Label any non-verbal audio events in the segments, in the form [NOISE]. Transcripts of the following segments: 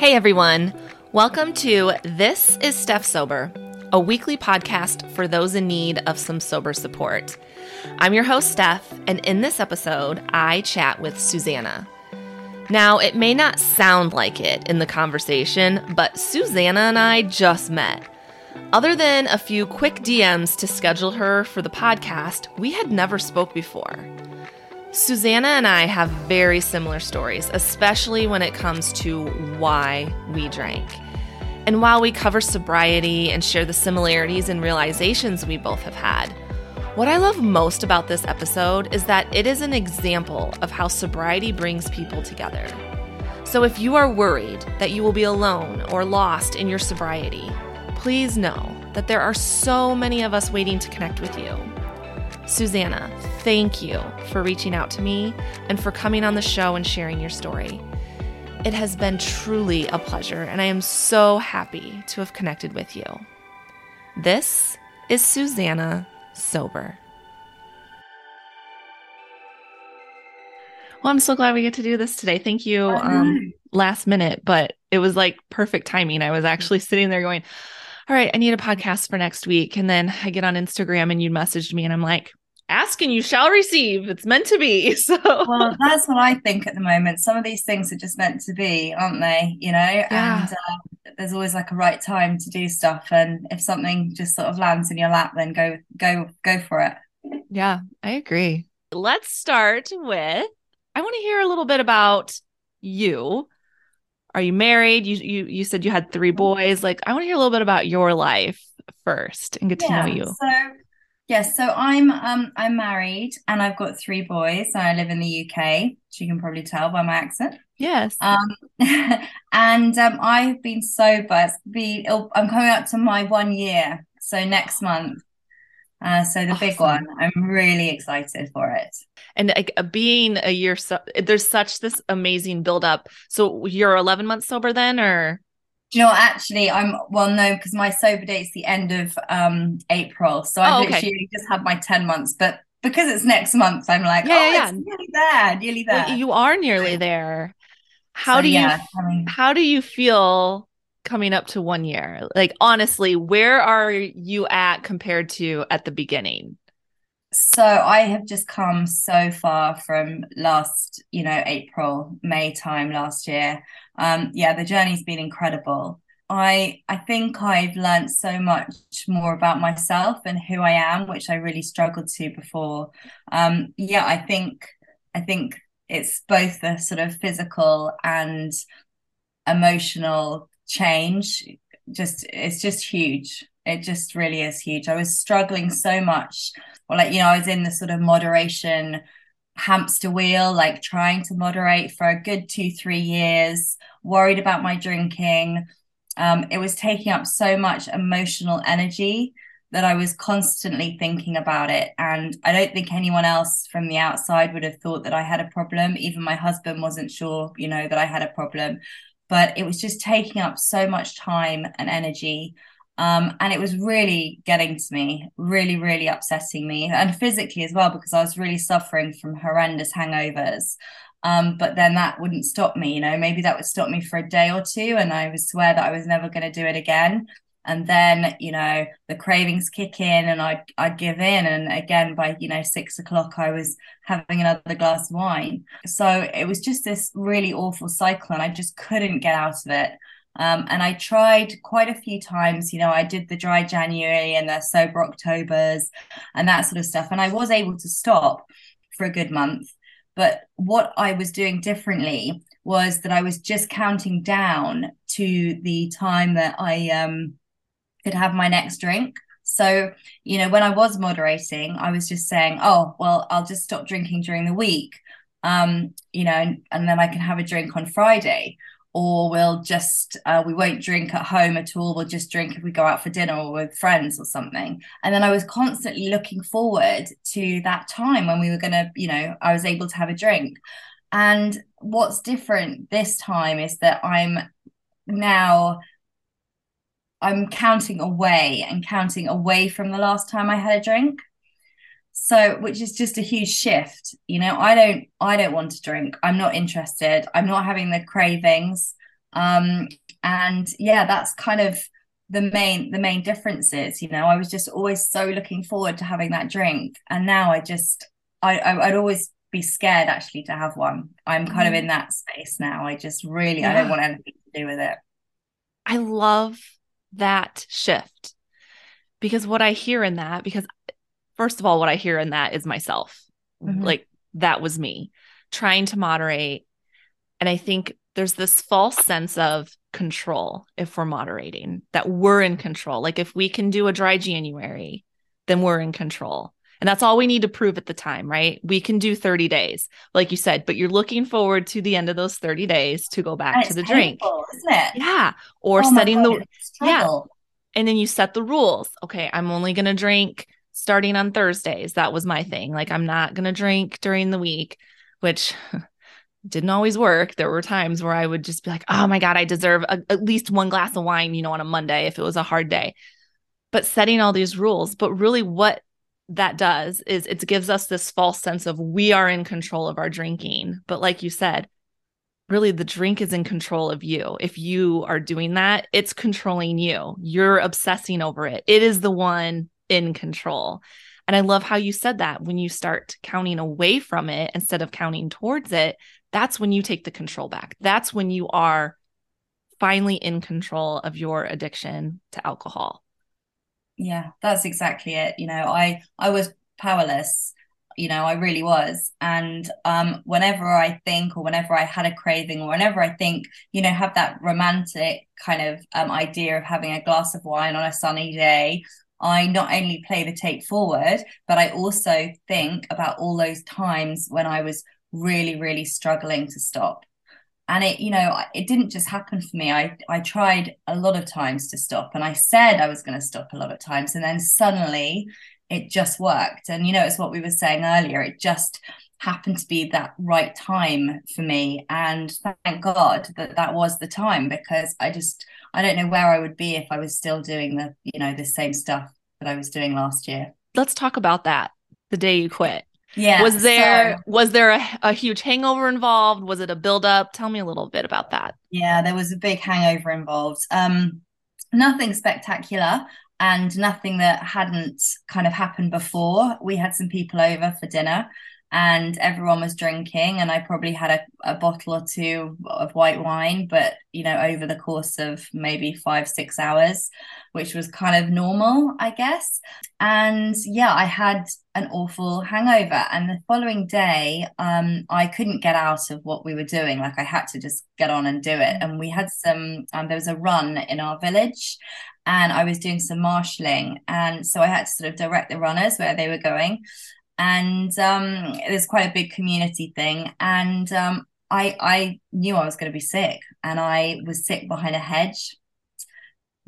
Hey everyone, welcome to This is Steph Sober, a weekly podcast for those in need of some sober support. I'm your host, Steph, and in this episode, I chat with Susannah. Now, it may not sound like it in the conversation, but Susannah and I just met. Other than a few quick DMs to schedule her for the podcast, we had never spoke before. Susannah and I have very similar stories, especially when it comes to why we drank. And while we cover sobriety and share the similarities and realizations we both have had, what I love most about this episode is that it is an example of how sobriety brings people together. So if you are worried that you will be alone or lost in your sobriety, please know that there are so many of us waiting to connect with you. Susannah, thank you for reaching out to me and for coming on the show and sharing your story. It has been truly a pleasure, and I am so happy to have connected with you. This is Susannah Sober. Well, I'm so glad we get to do this today. Thank you. Um, last minute, but it was like perfect timing. I was actually sitting there going, All right, I need a podcast for next week. And then I get on Instagram and you messaged me, and I'm like, ask and you shall receive. It's meant to be. [LAUGHS] So well, that's what I think at the moment. Some of these things are just meant to be, aren't they? You know, yeah. and uh, there's always like a right time to do stuff. And if something just sort of lands in your lap, then go, go, go for it. Yeah, I agree. Let's start with. I want to hear a little bit about you. Are you married? You you you said you had three boys. Like I want to hear a little bit about your life first and get yeah, to know you. So Yes, so I'm um I'm married and I've got three boys and I live in the UK, which you can probably tell by my accent. Yes. Um [LAUGHS] and um I've been sober. Be I'm coming up to my one year, so next month. Uh, so the awesome. big one. I'm really excited for it. And uh, being a year, so there's such this amazing build up. So you're 11 months sober then, or? You know, actually, I'm well known because my sober date's the end of um April, so I've oh, okay. literally just had my ten months. But because it's next month, I'm like, yeah, oh, yeah, it's nearly there, nearly there. Well, you are nearly there. How so, do you? I mean, how do you feel coming up to one year? Like honestly, where are you at compared to at the beginning? So I have just come so far from last, you know, April, May time last year. Um, yeah, the journey's been incredible. I I think I've learned so much more about myself and who I am, which I really struggled to before. Um, yeah, I think I think it's both the sort of physical and emotional change. Just it's just huge. It just really is huge. I was struggling so much or like you know i was in the sort of moderation hamster wheel like trying to moderate for a good two three years worried about my drinking um, it was taking up so much emotional energy that I was constantly thinking about it. And I don't think anyone else from the outside would have thought that I had a problem. Even my husband wasn't sure, you know, that I had a problem. But it was just taking up so much time and energy. Um, and it was really getting to me, really, really upsetting me, and physically as well, because I was really suffering from horrendous hangovers. Um, but then that wouldn't stop me, you know, maybe that would stop me for a day or two, and I would swear that I was never going to do it again. And then, you know, the cravings kick in and I'd, I'd give in. And again, by, you know, six o'clock, I was having another glass of wine. So it was just this really awful cycle, and I just couldn't get out of it. Um, and I tried quite a few times. You know, I did the dry January and the sober Octobers and that sort of stuff. And I was able to stop for a good month. But what I was doing differently was that I was just counting down to the time that I um, could have my next drink. So, you know, when I was moderating, I was just saying, oh, well, I'll just stop drinking during the week, um, you know, and, and then I can have a drink on Friday or we'll just uh, we won't drink at home at all. We'll just drink if we go out for dinner or with friends or something. And then i was constantly looking forward to that time when we were going to you know i was able to have a drink. And what's different this time is that i'm now i'm counting away and counting away from the last time i had a drink so which is just a huge shift you know i don't i don't want to drink i'm not interested i'm not having the cravings Um, and yeah, that's kind of the main the main differences. You know, I was just always so looking forward to having that drink, and now I just I, I would always be scared actually to have one. I'm kind mm. of in that space now. I just really yeah. I don't want anything to do with it. I love that shift because what I hear in that, because first of all, what I hear in that is myself. Mm-hmm. Like that was me trying to moderate. And I think there's this false sense of control if we're moderating, that we're in control. Like if we can do a dry January, then we're in control. And that's all we need to prove at the time, right? We can do 30 days, like you said, but you're looking forward to the end of those 30 days to go back to the painful, drink. Yeah. Or oh setting God, the yeah. And then you set the rules. Okay, I'm only gonna drink starting on Thursdays. That was my thing. Like I'm not gonna drink during the week, which [LAUGHS] didn't always work. There were times where I would just be like, oh my God, I deserve a, at least one glass of wine, you know, on a Monday if it was a hard day. But setting all these rules, but really what that does is it gives us this false sense of we are in control of our drinking. But like you said, really the drink is in control of you. If you are doing that, it's controlling you. You're obsessing over it. It is the one in control. And I love how you said that. When you start counting away from it instead of counting towards it, that's when you take the control back. That's when you are finally in control of your addiction to alcohol. Yeah that's exactly it. You know i i was powerless. You know i really was. And um whenever i think or whenever i had a craving or whenever i think you know have that romantic kind of um idea of having a glass of wine on a sunny day I not only play the tape forward, but I also think about all those times when I was really, really struggling to stop. And it you know it didn't just happen for me. I i tried a lot of times to stop and i said i was going to stop a lot of times and then suddenly it just worked. And you know it's what we were saying earlier it just happened to be that right time for me. And thank god that that was the time because i just i don't know where i would be if i was still doing the you know the same stuff that i was doing last year let's talk about that the day you quit yeah. Was there so, was there a, a huge hangover involved? Was it a buildup? Tell me a little bit about that. Yeah, there was a big hangover involved. Um, nothing spectacular and nothing that hadn't kind of happened before. We had some people over for dinner and everyone was drinking and i probably had a, a bottle or two of white wine but you know over the course of maybe five six hours which was kind of normal i guess. And yeah i had an awful hangover. And the following day um i couldn't get out of what we were doing. Like i had to just get on and do it. And we had some um, there was a run in our village and I was doing some marshalling. And so I had to sort of direct the runners where they were going and um, there's quite a big community thing. And um, I I knew I was going to be sick, and I was sick behind a hedge,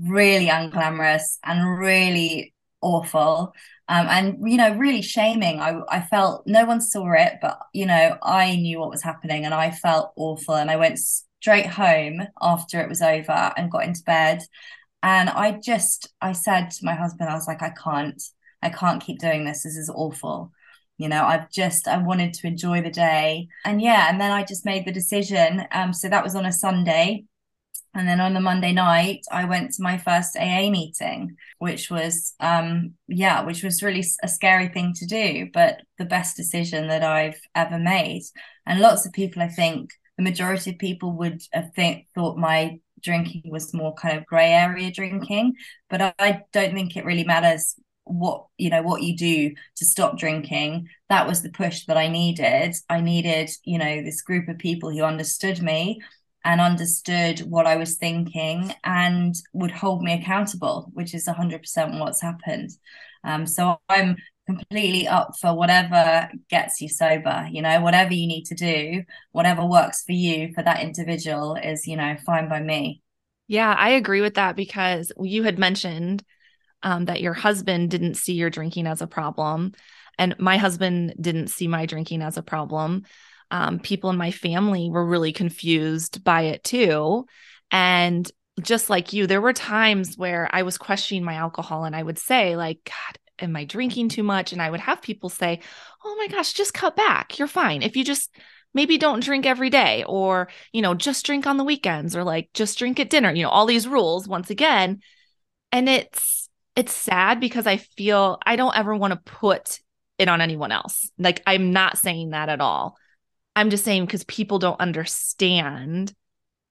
really unglamorous and really awful. Um, and you know, really shaming. I I felt no one saw it, but you know, I knew what was happening, and I felt awful. And I went straight home after it was over and got into bed. And I just I said to my husband, I was like, I can't, I can't keep doing this. This is awful you know i've just i wanted to enjoy the day. And yeah and then i just made the decision um so that was on a sunday. And then on the monday night i went to my first aa meeting which was um yeah which was really a scary thing to do but the best decision that i've ever made. And lots of people i think the majority of people would have think thought my drinking was more kind of gray area drinking but i don't think it really matters what you know what you do to stop drinking. That was the push that i needed. I needed you know this group of people who understood me and understood what i was thinking and would hold me accountable which is 100% what's happened. Um, so i'm completely up for whatever gets you sober you know whatever you need to do whatever works for you for that individual is you know fine by me. Yeah i agree with that because you had mentioned um, that your husband didn't see your drinking as a problem. And my husband didn't see my drinking as a problem. Um, people in my family were really confused by it too. And just like you, there were times where I was questioning my alcohol and I would say, like, God, am I drinking too much? And I would have people say, Oh my gosh, just cut back. You're fine. If you just maybe don't drink every day or, you know, just drink on the weekends or like just drink at dinner, you know, all these rules once again. And it's, it's sad because I feel I don't ever want to put it on anyone else. Like, I'm not saying that at all. I'm just saying because people don't understand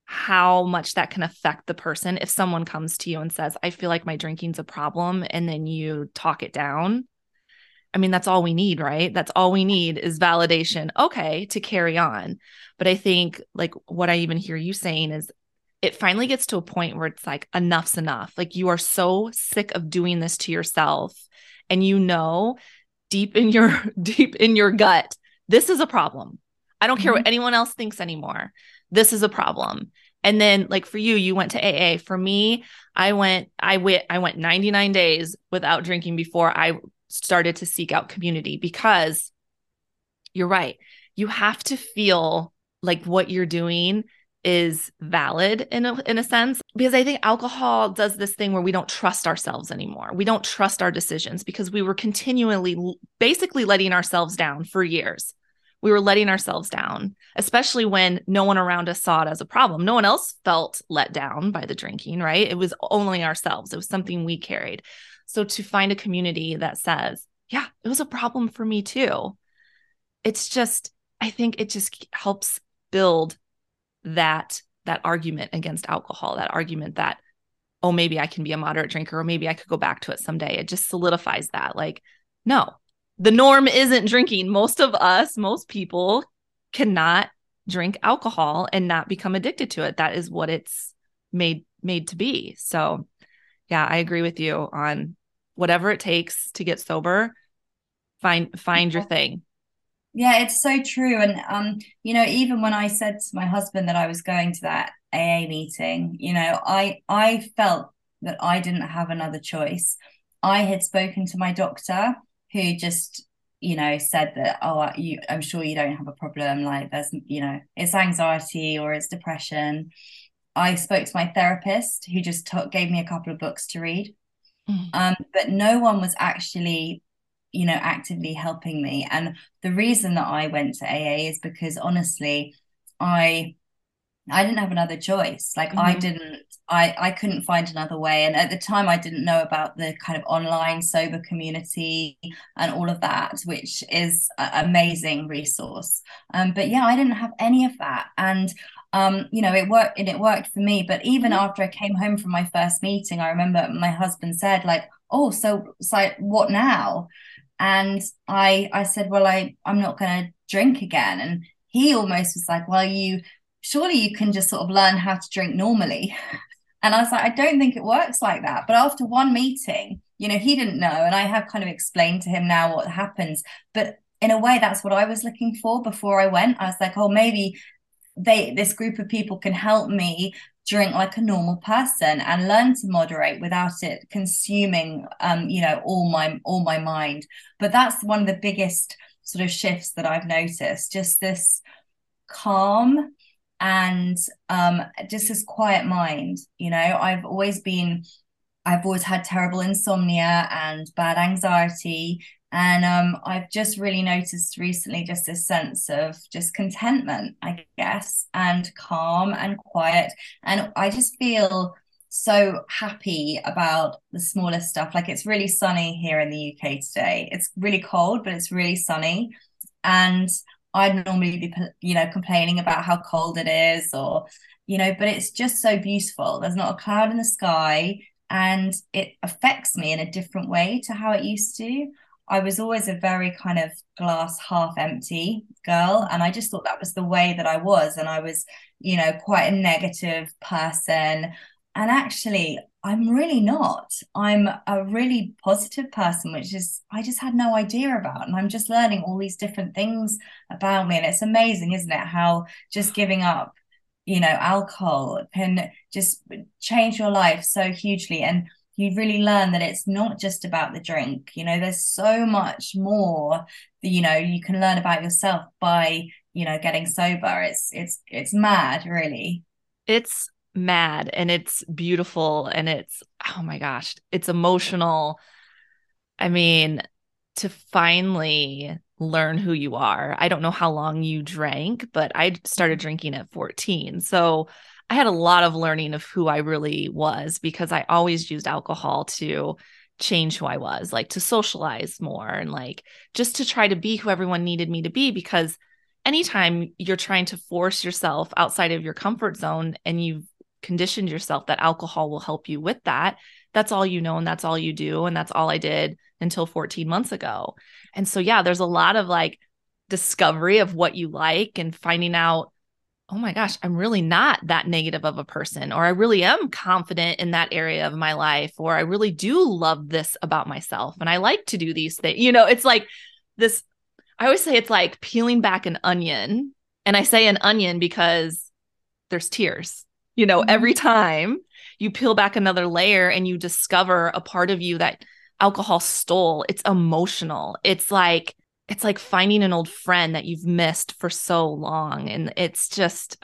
how much that can affect the person if someone comes to you and says, I feel like my drinking's a problem, and then you talk it down. I mean, that's all we need, right? That's all we need is validation. Okay, to carry on. But I think, like, what I even hear you saying is it finally gets to a point where it's like, enough's enough. Like, you are so sick of doing this to yourself. And you know, deep in your, [LAUGHS] deep in your gut, this is a problem. I don't mm-hmm. care what mm-hmm. anyone else thinks anymore. This is a problem. And then like for you, you went to AA. For me, I went, I went, I went 99 days without drinking before I started to seek out community because you're right. You have to feel like what you're doing is valid in a, in a sense because i think alcohol does this thing where we don't trust ourselves anymore. We don't trust our decisions because we were continually basically letting ourselves down for years. We were letting ourselves down especially when no one around us saw it as a problem. No one else felt let down by the drinking right? It was only ourselves. It was something we carried. So to find a community that says, yeah, it was a problem for me too. It's just, I think it just helps build that that argument against alcohol, that argument that, oh, maybe I can be a moderate drinker, or maybe I could go back to it someday. It just solidifies that. Like, no, the norm isn't drinking. Most of us, most people cannot drink alcohol and not become addicted to it. That is what it's made made to be. So yeah, I agree with you on whatever it takes to get sober find find your thing yeah it's so true and um you know even when i said to my husband that i was going to that aa meeting you know i i felt that i didn't have another choice. I had spoken to my doctor who just you know said that oh you i'm sure you don't have a problem like there's you know it's anxiety or it's depression. I spoke to my therapist who just t- gave me a couple of books to read. Mm. Um, but no one was actually, you know, actively helping me. And the reason that I went to AA is because honestly, I I didn't have another choice. Like mm-hmm. I didn't, I I couldn't find another way. And at the time, I didn't know about the kind of online sober community and all of that, which is an amazing resource. Um, but yeah, I didn't have any of that, and um, you know, it worked and it worked for me. But even mm-hmm. after I came home from my first meeting, I remember my husband said, like, "Oh, so so what now?" And I I said, "Well, I I'm not going to drink again." And he almost was like, "Well, you surely you can just sort of learn how to drink normally." [LAUGHS] And I was like, I don't think it works like that. But after one meeting, you know, he didn't know. And I have kind of explained to him now what happens. But in a way, that's what I was looking for before I went. I was like, oh, maybe they this group of people can help me drink like a normal person and learn to moderate without it consuming um you know all my all my mind. But that's one of the biggest sort of shifts that i've noticed just this calm and um just this quiet mind you know. I've always been I've always had terrible insomnia and bad anxiety and um, I've just really noticed recently just this sense of just contentment, I guess, and calm and quiet. And I just feel so happy about the smallest stuff. Like it's really sunny here in the UK today. It's really cold, but it's really sunny. And I'd normally be, you know, complaining about how cold it is or, you know, but it's just so beautiful. There's not a cloud in the sky and it affects me in a different way to how it used to. I was always a very kind of glass half empty girl. And I just thought that was the way that I was. And I was, you know, quite a negative person. And actually, I'm really not. I'm a really positive person, which is, I just had no idea about. And I'm just learning all these different things about me. And it's amazing, isn't it? How just giving up, you know, alcohol can just change your life so hugely. And you really learn that it's not just about the drink you know there's so much more that you know you can learn about yourself by you know getting sober it's it's it's mad really it's mad and it's beautiful and it's oh my gosh it's emotional i mean to finally learn who you are. I don't know how long you drank, but I started mm-hmm. drinking at 14. So I had a lot of learning of who I really was because I always used alcohol to change who I was, like to socialize more and like just to try to be who everyone needed me to be. Because anytime you're trying to force yourself outside of your comfort zone and you've conditioned yourself that alcohol will help you with that, that's all you know and that's all you do. And that's all I did until 14 months ago. And so, yeah, there's a lot of like discovery of what you like and finding out oh my gosh, I'm really not that negative of a person, or I really am confident in that area of my life, or I really do love this about myself and I like to do these things. You know, it's like this, I always say it's like peeling back an onion. And I say an onion because there's tears, you know, mm-hmm. every time you peel back another layer and you discover a part of you that alcohol stole, it's emotional. It's like, it's like finding an old friend that you've missed for so long and it's just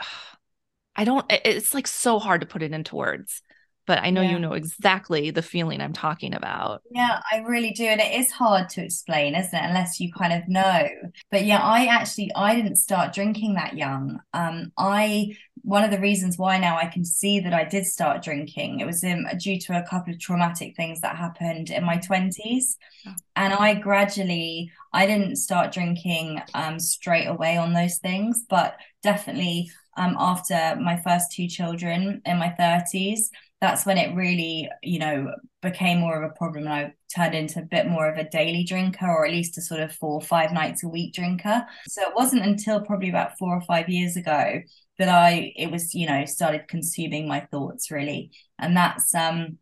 [SIGHS] i don't it's like so hard to put it into words but i know yeah. you know exactly the feeling i'm talking about yeah i really do and it is hard to explain isn't it unless you kind of know but yeah i actually i didn't start drinking that young um i one of the reasons why now I can see that I did start drinking, it was um, due to a couple of traumatic things that happened in my 20s. Oh. And I gradually, I didn't start drinking um, straight away on those things, but definitely um, after my first two children in my 30s, that's when it really, you know, became more of a problem. And I turned into a bit more of a daily drinker, or at least a sort of four or five nights a week drinker. So it wasn't until probably about four or five years ago that I it was you know started consuming my thoughts really and that's um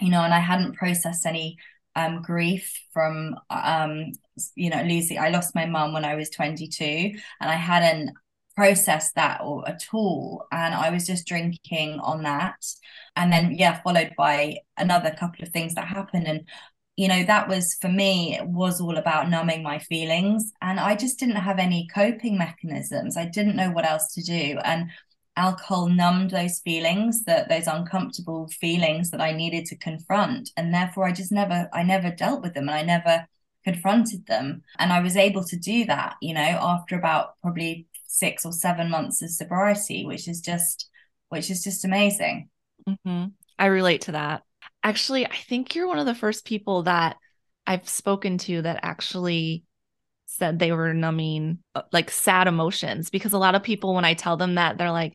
you know and I hadn't processed any um grief from um you know losing I lost my mum when I was 22 and I hadn't processed that or at all. And I was just drinking on that. And then yeah followed by another couple of things that happened. And you know that was for me it was all about numbing my feelings. And i just didn't have any coping mechanisms. I didn't know what else to do. And alcohol numbed those feelings that those uncomfortable feelings that i needed to confront. And therefore i just never i never dealt with them and i never confronted them. And i was able to do that you know after about probably six or seven months of sobriety which is just which is just amazing mm-hmm. i relate to that actually, I think you're one of the first people that I've spoken to that actually said they were numbing uh, like sad emotions because a lot of people, when I tell them that, they're like,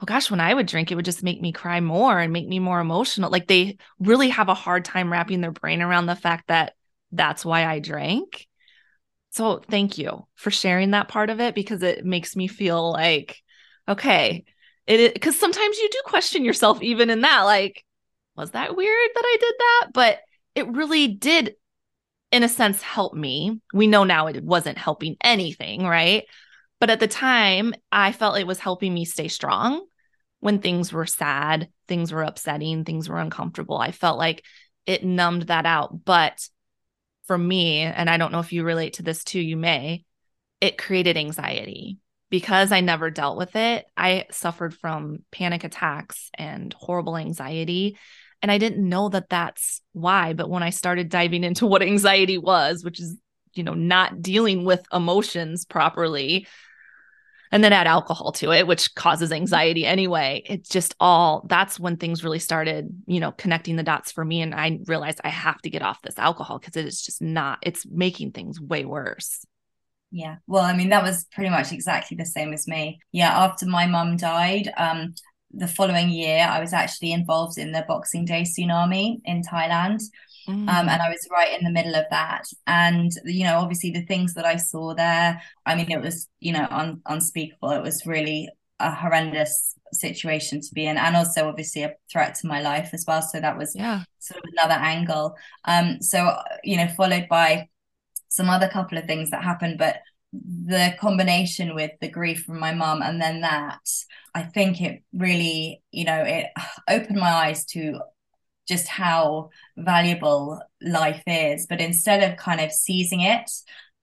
oh gosh, when I would drink, it would just make me cry more and make me more emotional. Like they really have a hard time wrapping their brain around the fact that that's why I drank. So thank you for sharing that part of it because it makes me feel like, okay, it because sometimes you do question yourself even in that, like, was that weird that I did that? But it really did, in a sense, help me. We know now it wasn't helping anything, right? But at the time, I felt it was helping me stay strong when things were sad, things were upsetting, things were uncomfortable. I felt like it numbed that out. But for me, and I don't know if you relate to this too, you may, it created anxiety because I never dealt with it. I suffered from panic attacks and horrible anxiety. And I didn't know that that's why. But when I started diving into [LAUGHS] what anxiety was, which is, you know, not dealing with emotions properly, and then add alcohol to it, which causes anxiety anyway, it's just all that's when things really started, you know, connecting the dots for me. And I realized I have to get off this alcohol because it is just not, it's making things way worse. Yeah. Well, I mean, that was pretty much exactly the same as me. Yeah. After my mum died, um, the following year, I was actually involved in the Boxing Day tsunami in Thailand. Mm. Um, and I was right in the middle of that. And, you know, obviously the things that I saw there, I mean, it was, you know, un- unspeakable. It was really a horrendous situation to be in. And also, obviously, a threat to my life as well. So that was yeah. sort of another angle. Um, so, you know, followed by some other couple of things that happened. But the combination with the grief from my mum and then that i think it really you know it opened my eyes to just how valuable life is but instead of kind of seizing it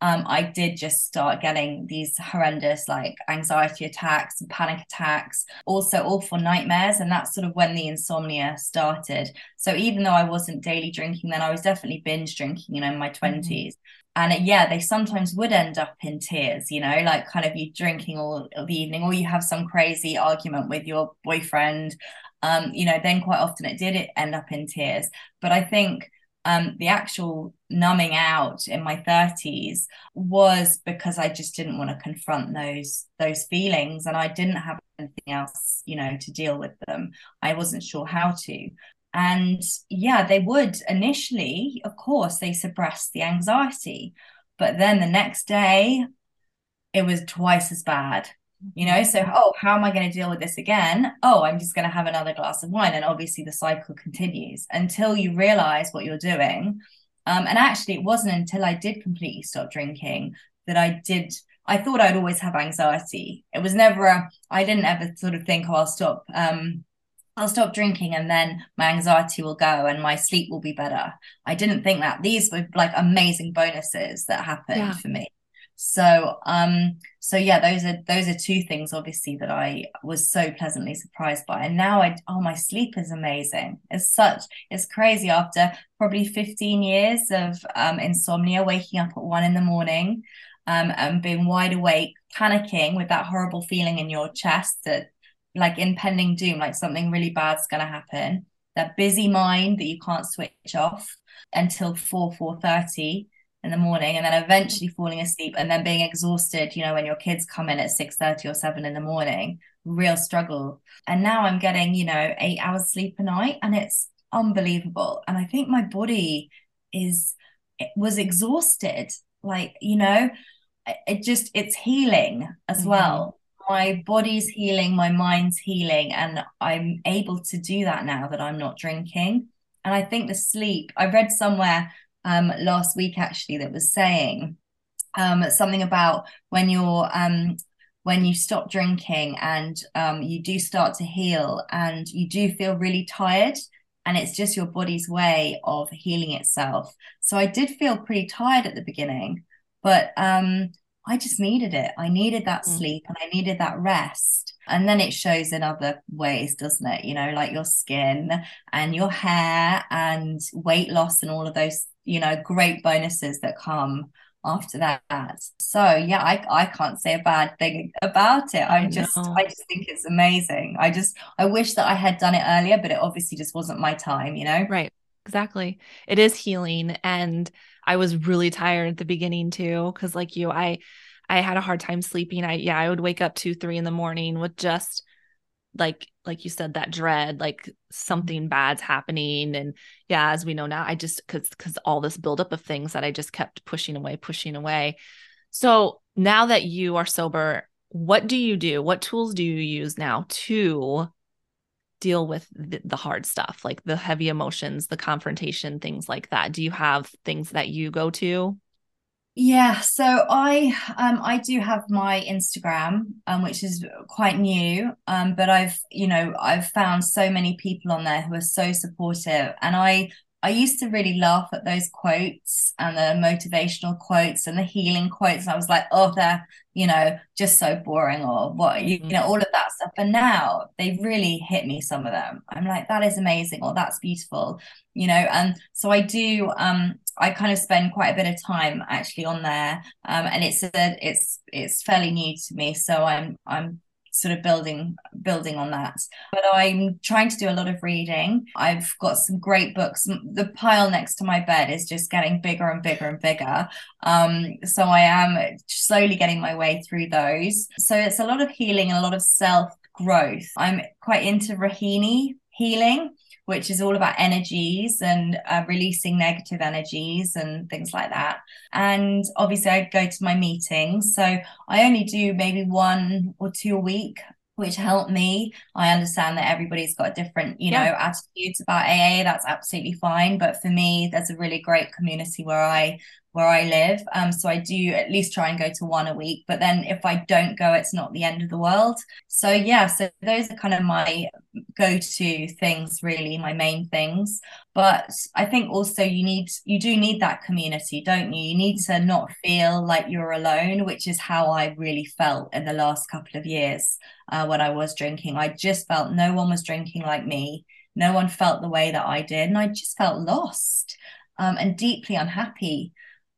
um, I did just start getting these horrendous like anxiety attacks and panic attacks, also awful nightmares. And that's sort of when the insomnia started. So even though I wasn't daily drinking then, I was definitely binge drinking, you know, in my 20s. Mm-hmm. And it, yeah, they sometimes would end up in tears, you know, like kind of you drinking all of the evening, or you have some crazy argument with your boyfriend. Um, you know, then quite often it did end up in tears. But I think um, the actual numbing out in my 30s was because I just didn't want to confront those those feelings and I didn't have anything else you know to deal with them. I wasn't sure how to. And yeah they would initially of course they suppress the anxiety. But then the next day it was twice as bad you know so oh how am i going to deal with this again oh i'm just going to have another glass of wine and obviously the cycle continues until you realize what you're doing um, and actually it wasn't until i did completely stop drinking that i did i thought i'd always have anxiety it was never a i didn't ever sort of think oh i'll stop um, I'll stop drinking and then my anxiety will go and my sleep will be better. I didn't think that. These were like amazing bonuses that happened yeah. for me. So um so yeah those are those are two things obviously that I was so pleasantly surprised by. And now I oh my sleep is amazing. It's such it's crazy after probably 15 years of um insomnia waking up at one in the morning um and being wide awake panicking with that horrible feeling in your chest that like impending doom like something really bad's going to happen. That busy mind that you can't switch off until 4 4:30 in the morning and then eventually falling asleep and then being exhausted you know when your kids come in at 6 30 or 7 in the morning. Real struggle. And now i'm getting you know eight hours sleep a night and it's unbelievable. And i think my body is it was exhausted. Like you know it just it's healing as mm-hmm. well. My body's healing my mind's healing and i'm able to do that now that i'm not drinking. And i think the sleep i read somewhere um, last week actually that was saying um, something about when you're um, when you stop drinking and um, you do start to heal and you do feel really tired and it's just your body's way of healing itself. So i did feel pretty tired at the beginning but um, i just needed it. I needed that mm. sleep and i needed that rest and then it shows in other ways doesn't it? You know like your skin and your hair and weight loss and all of those you know great bonuses that come after that. So yeah i i can't say a bad thing about it. I just i just think it's amazing. I just i wish that i had done it earlier but it obviously just wasn't my time you know? Right. Exactly. It is healing. And i was really tired at the beginning too because like you i i had a hard time sleeping. I yeah i would wake up two three in the morning with just like like you said that dread like mm-hmm. something bad's happening. And yeah as we know now i just because because all this buildup of things that i just kept pushing away pushing away. So now that you are sober what do you do? What tools do you use now to deal with the, the hard stuff like the heavy emotions the confrontation things like that? Do you have things that you go to yeah, so I um I do have my Instagram, um, which is quite new. Um, but I've, you know, I've found so many people on there who are so supportive. And I I used to really laugh at those quotes and the motivational quotes and the healing quotes. I was like, oh, they're, you know, just so boring or what, you, you know, all of that stuff. But now they really hit me, some of them. I'm like, that is amazing or that's beautiful, you know. And so I do, um, I kind of spend quite a bit of time actually on there. Um, and it's a, it's it's fairly new to me. So I'm I'm sort of building building on that. But i'm trying to do a lot of reading. I've got some great books. The pile next to my bed is just getting bigger and bigger and bigger. Um, so i am slowly getting my way through those. So it's a lot of healing and a lot of self growth i'm quite into Rahanni healing which is all about energies and uh, releasing negative energies and things like that. And obviously, I go to my meetings. So I only do maybe one or two a week which help me. I understand that everybody's got different, you yeah. know, attitudes about AA. That's absolutely fine. But for me, there's a really great community where I where I live. Um, so I do at least try and go to one a week. But then if I don't go, it's not the end of the world. So yeah, so those are kind of my go-to things, really, my main things. but i think also you need you do need that community don't you? You need to not feel like you're alone which is how i really felt in the last couple of years uh, when i was drinking. I just felt no one was drinking like me. No one felt the way that i did and i just felt lost um, and deeply unhappy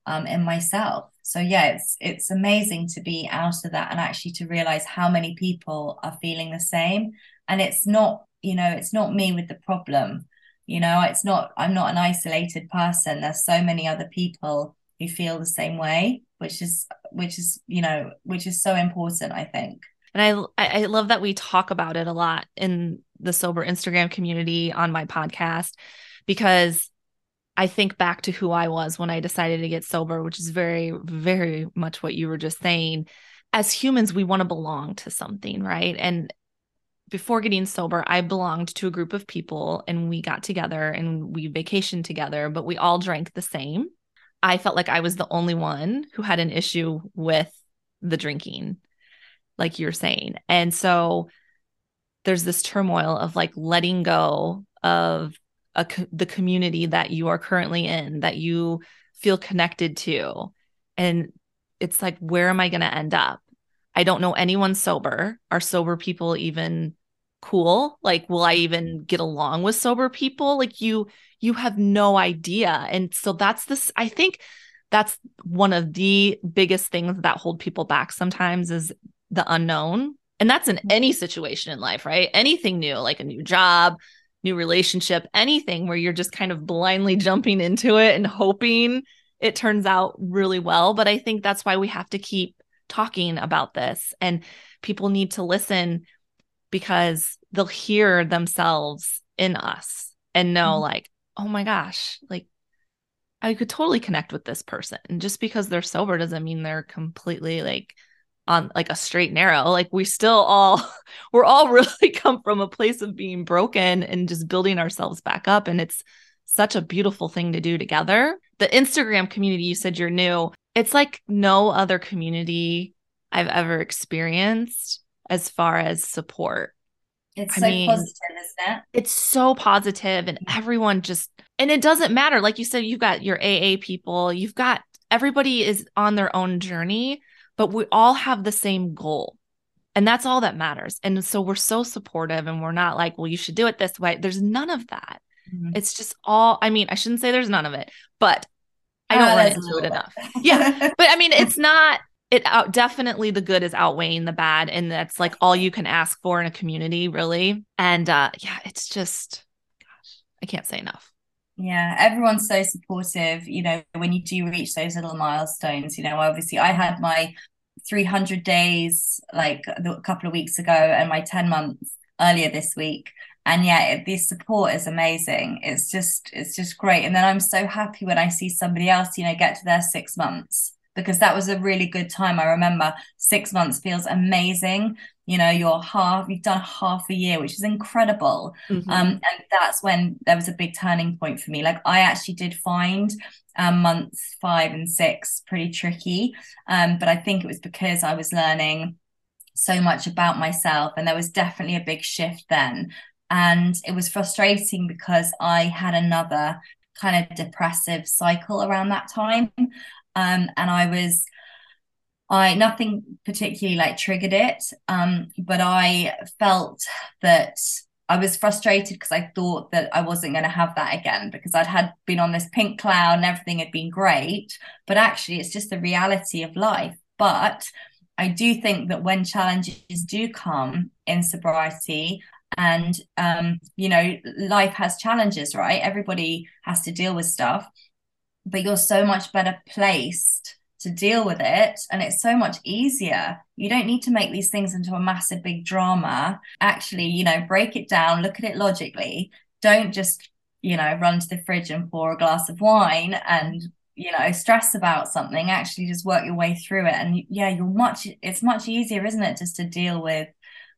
um, in myself. So yeah it's it's amazing to be out of that and actually to realize how many people are feeling the same and it's not you know it's not me with the problem. You know it's not i'm not an isolated person. There's so many other people who feel the same way which is which is you know which is so important i think. And i i love that we talk about it a lot in the sober instagram community on my podcast because i think back to who i was when i decided to get sober which is very very much what you were just saying. As humans we want to belong to something right? And before getting sober, I belonged to a group of people and we got together and we vacationed together, but we all drank the same. I felt like I was the only one who had an issue with the drinking, like you're saying. And so there's this turmoil of like letting go of a, the community that you are currently in, that you feel connected to. And it's like, where am I going to end up? I don't know anyone sober. Are sober people even cool? Like, will I even mm-hmm. get along with sober people? Like, you, you have no idea. And so that's this, I think that's one of the biggest things that hold people back sometimes is the unknown. And that's in mm-hmm. any situation in life, right? Anything new, like a new job, new relationship, anything where you're just kind of blindly [LAUGHS] jumping into it and hoping it turns out really well. But I think that's why we have to keep talking about this and people need to listen because they'll hear themselves in us and know mm-hmm. like oh my gosh like i could totally connect with this person. And just because they're sober doesn't mean they're completely like on like a straight narrow. Like we still all [LAUGHS] we're all [LAUGHS] really come from a place of being broken and just building ourselves back up and it's such a beautiful thing to do together. The instagram community you said you're new it's like no other community I've ever experienced as far as support. It's I so mean, positive, isn't it? It's so positive and everyone just and it doesn't matter. Like you said, you've got your AA people, you've got everybody is on their own journey, but we all have the same goal. And that's all that matters. And so we're so supportive and we're not like, well, you should do it this way. There's none of that. Mm-hmm. It's just all, I mean, I shouldn't say there's none of it, but I don't oh, run into it enough. [LAUGHS] yeah. But I mean, [LAUGHS] it's not, it out, definitely the good is outweighing the bad. And that's like all you can ask for in a community, really. And uh, yeah, it's just, gosh, I can't say enough. Yeah, everyone's so supportive. You know, when you do reach those little milestones, you know, obviously I had my 300 days like a couple of weeks ago and my 10 months earlier this week and yeah the support is amazing. It's just it's just great. And then i'm so happy when i see somebody else you know get to their six months because that was a really good time. I remember six months feels amazing. You know you're half you've done half a year which is incredible. Mm-hmm. um and that's when there was a big turning point for me. Like i actually did find um, months five and six pretty tricky. Um but i think it was because i was learning so much about myself and there was definitely a big shift then and it was frustrating because I had another kind of depressive cycle around that time. Um, and I was, I nothing particularly like triggered it, um, but I felt that I was frustrated because I thought that I wasn't going to have that again because I'd had been on this pink cloud and everything had been great. But actually, it's just the reality of life. But I do think that when challenges do come in sobriety, and um, you know life has challenges right? Everybody has to deal with stuff but you're so much better placed to deal with it and it's so much easier. You don't need to make these things into a massive big drama. Actually you know break it down look at it logically. Don't just you know run to the fridge and pour a glass of wine and you know stress about something. Actually just work your way through it. And yeah you're much it's much easier isn't it just to deal with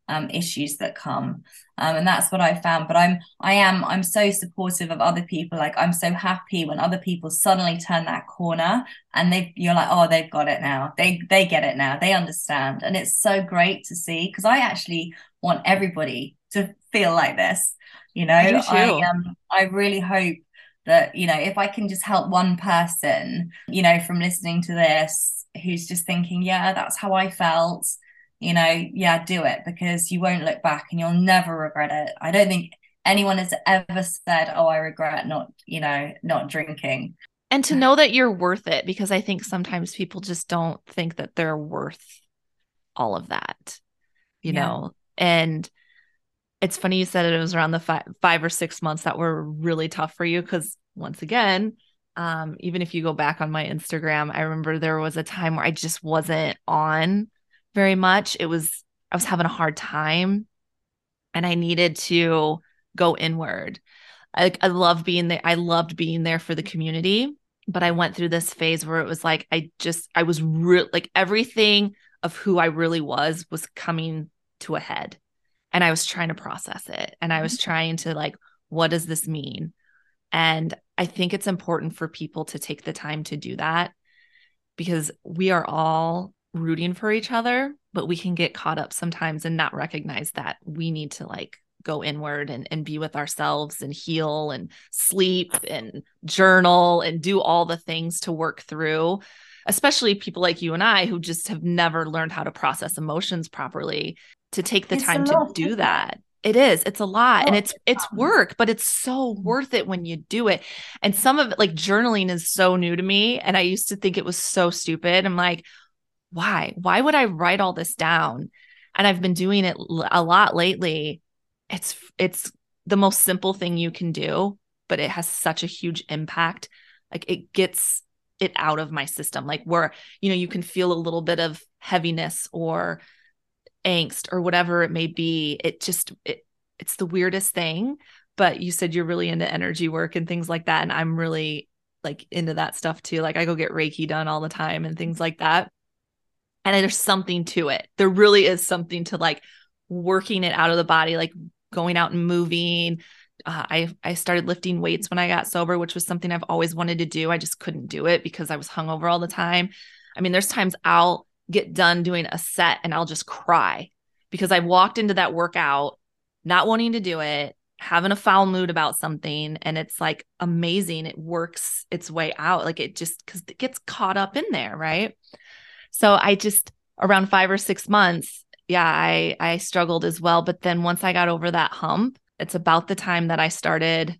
um, issues that come. Um, and that's what i found. But i'm i am i'm so supportive of other people. Like i'm so happy when other people suddenly turn that corner and they you're like oh they've got it now. They they get it now. They understand. And it's so great to see because i actually want everybody to feel like this you know? I um i really hope that you know if i can just help one person you know from listening to this who's just thinking yeah that's how i felt you know yeah do it because you won't look back and you'll never regret it. I don't think anyone has ever said oh i regret not you know not drinking. And to know that you're worth it because i think sometimes people just don't think that they're worth all of that you yeah. know? And it's funny you said it was around the five, five or six months that were really tough for you because once again um, even if you go back on my instagram i remember there was a time where i just wasn't on very much. It was i was having a hard time and i needed to go inward. I, I love being there. I loved being there for the community but i went through this phase where it was like i just i was real like everything of who i really was was coming to a head. And I was trying to process it. And I was mm-hmm. trying to like what does this mean? And I think it's important for people to take the time to do that because we are all rooting for each other, but we can get caught up sometimes and not recognize that we need to like go inward and, and be with ourselves and heal and sleep and journal and do all the things to work through especially people like you and I who just have never learned how to process emotions properly to take the it's time to do that. It is. It's a lot oh, and it's it's oh, work, but it's so worth it when you do it. And some of it like journaling is so new to me and I used to think it was so stupid. I'm like, why? Why would I write all this down? And I've been doing it a lot lately. It's it's the most simple thing you can do, but it has such a huge impact. Like it gets it out of my system like where you know you can feel a little bit of heaviness or angst or whatever it may be it just it, it's the weirdest thing but you said you're really into energy work and things like that and i'm really like into that stuff too like i go get reiki done all the time and things like that and there's something to it there really is something to like working it out of the body like going out and moving uh, I I started lifting weights when I got sober, which was something I've always wanted to do. I just couldn't do it because I was hungover all the time. I mean, there's times I'll get done doing a set and I'll just cry because I walked into that workout not wanting to do it, having a foul mood about something. And it's like amazing. It works its way out. Like it just, because it gets caught up in there. Right. So I just, around five or six months, yeah, I, I struggled as well. But then once I got over that hump, it's about the time that I started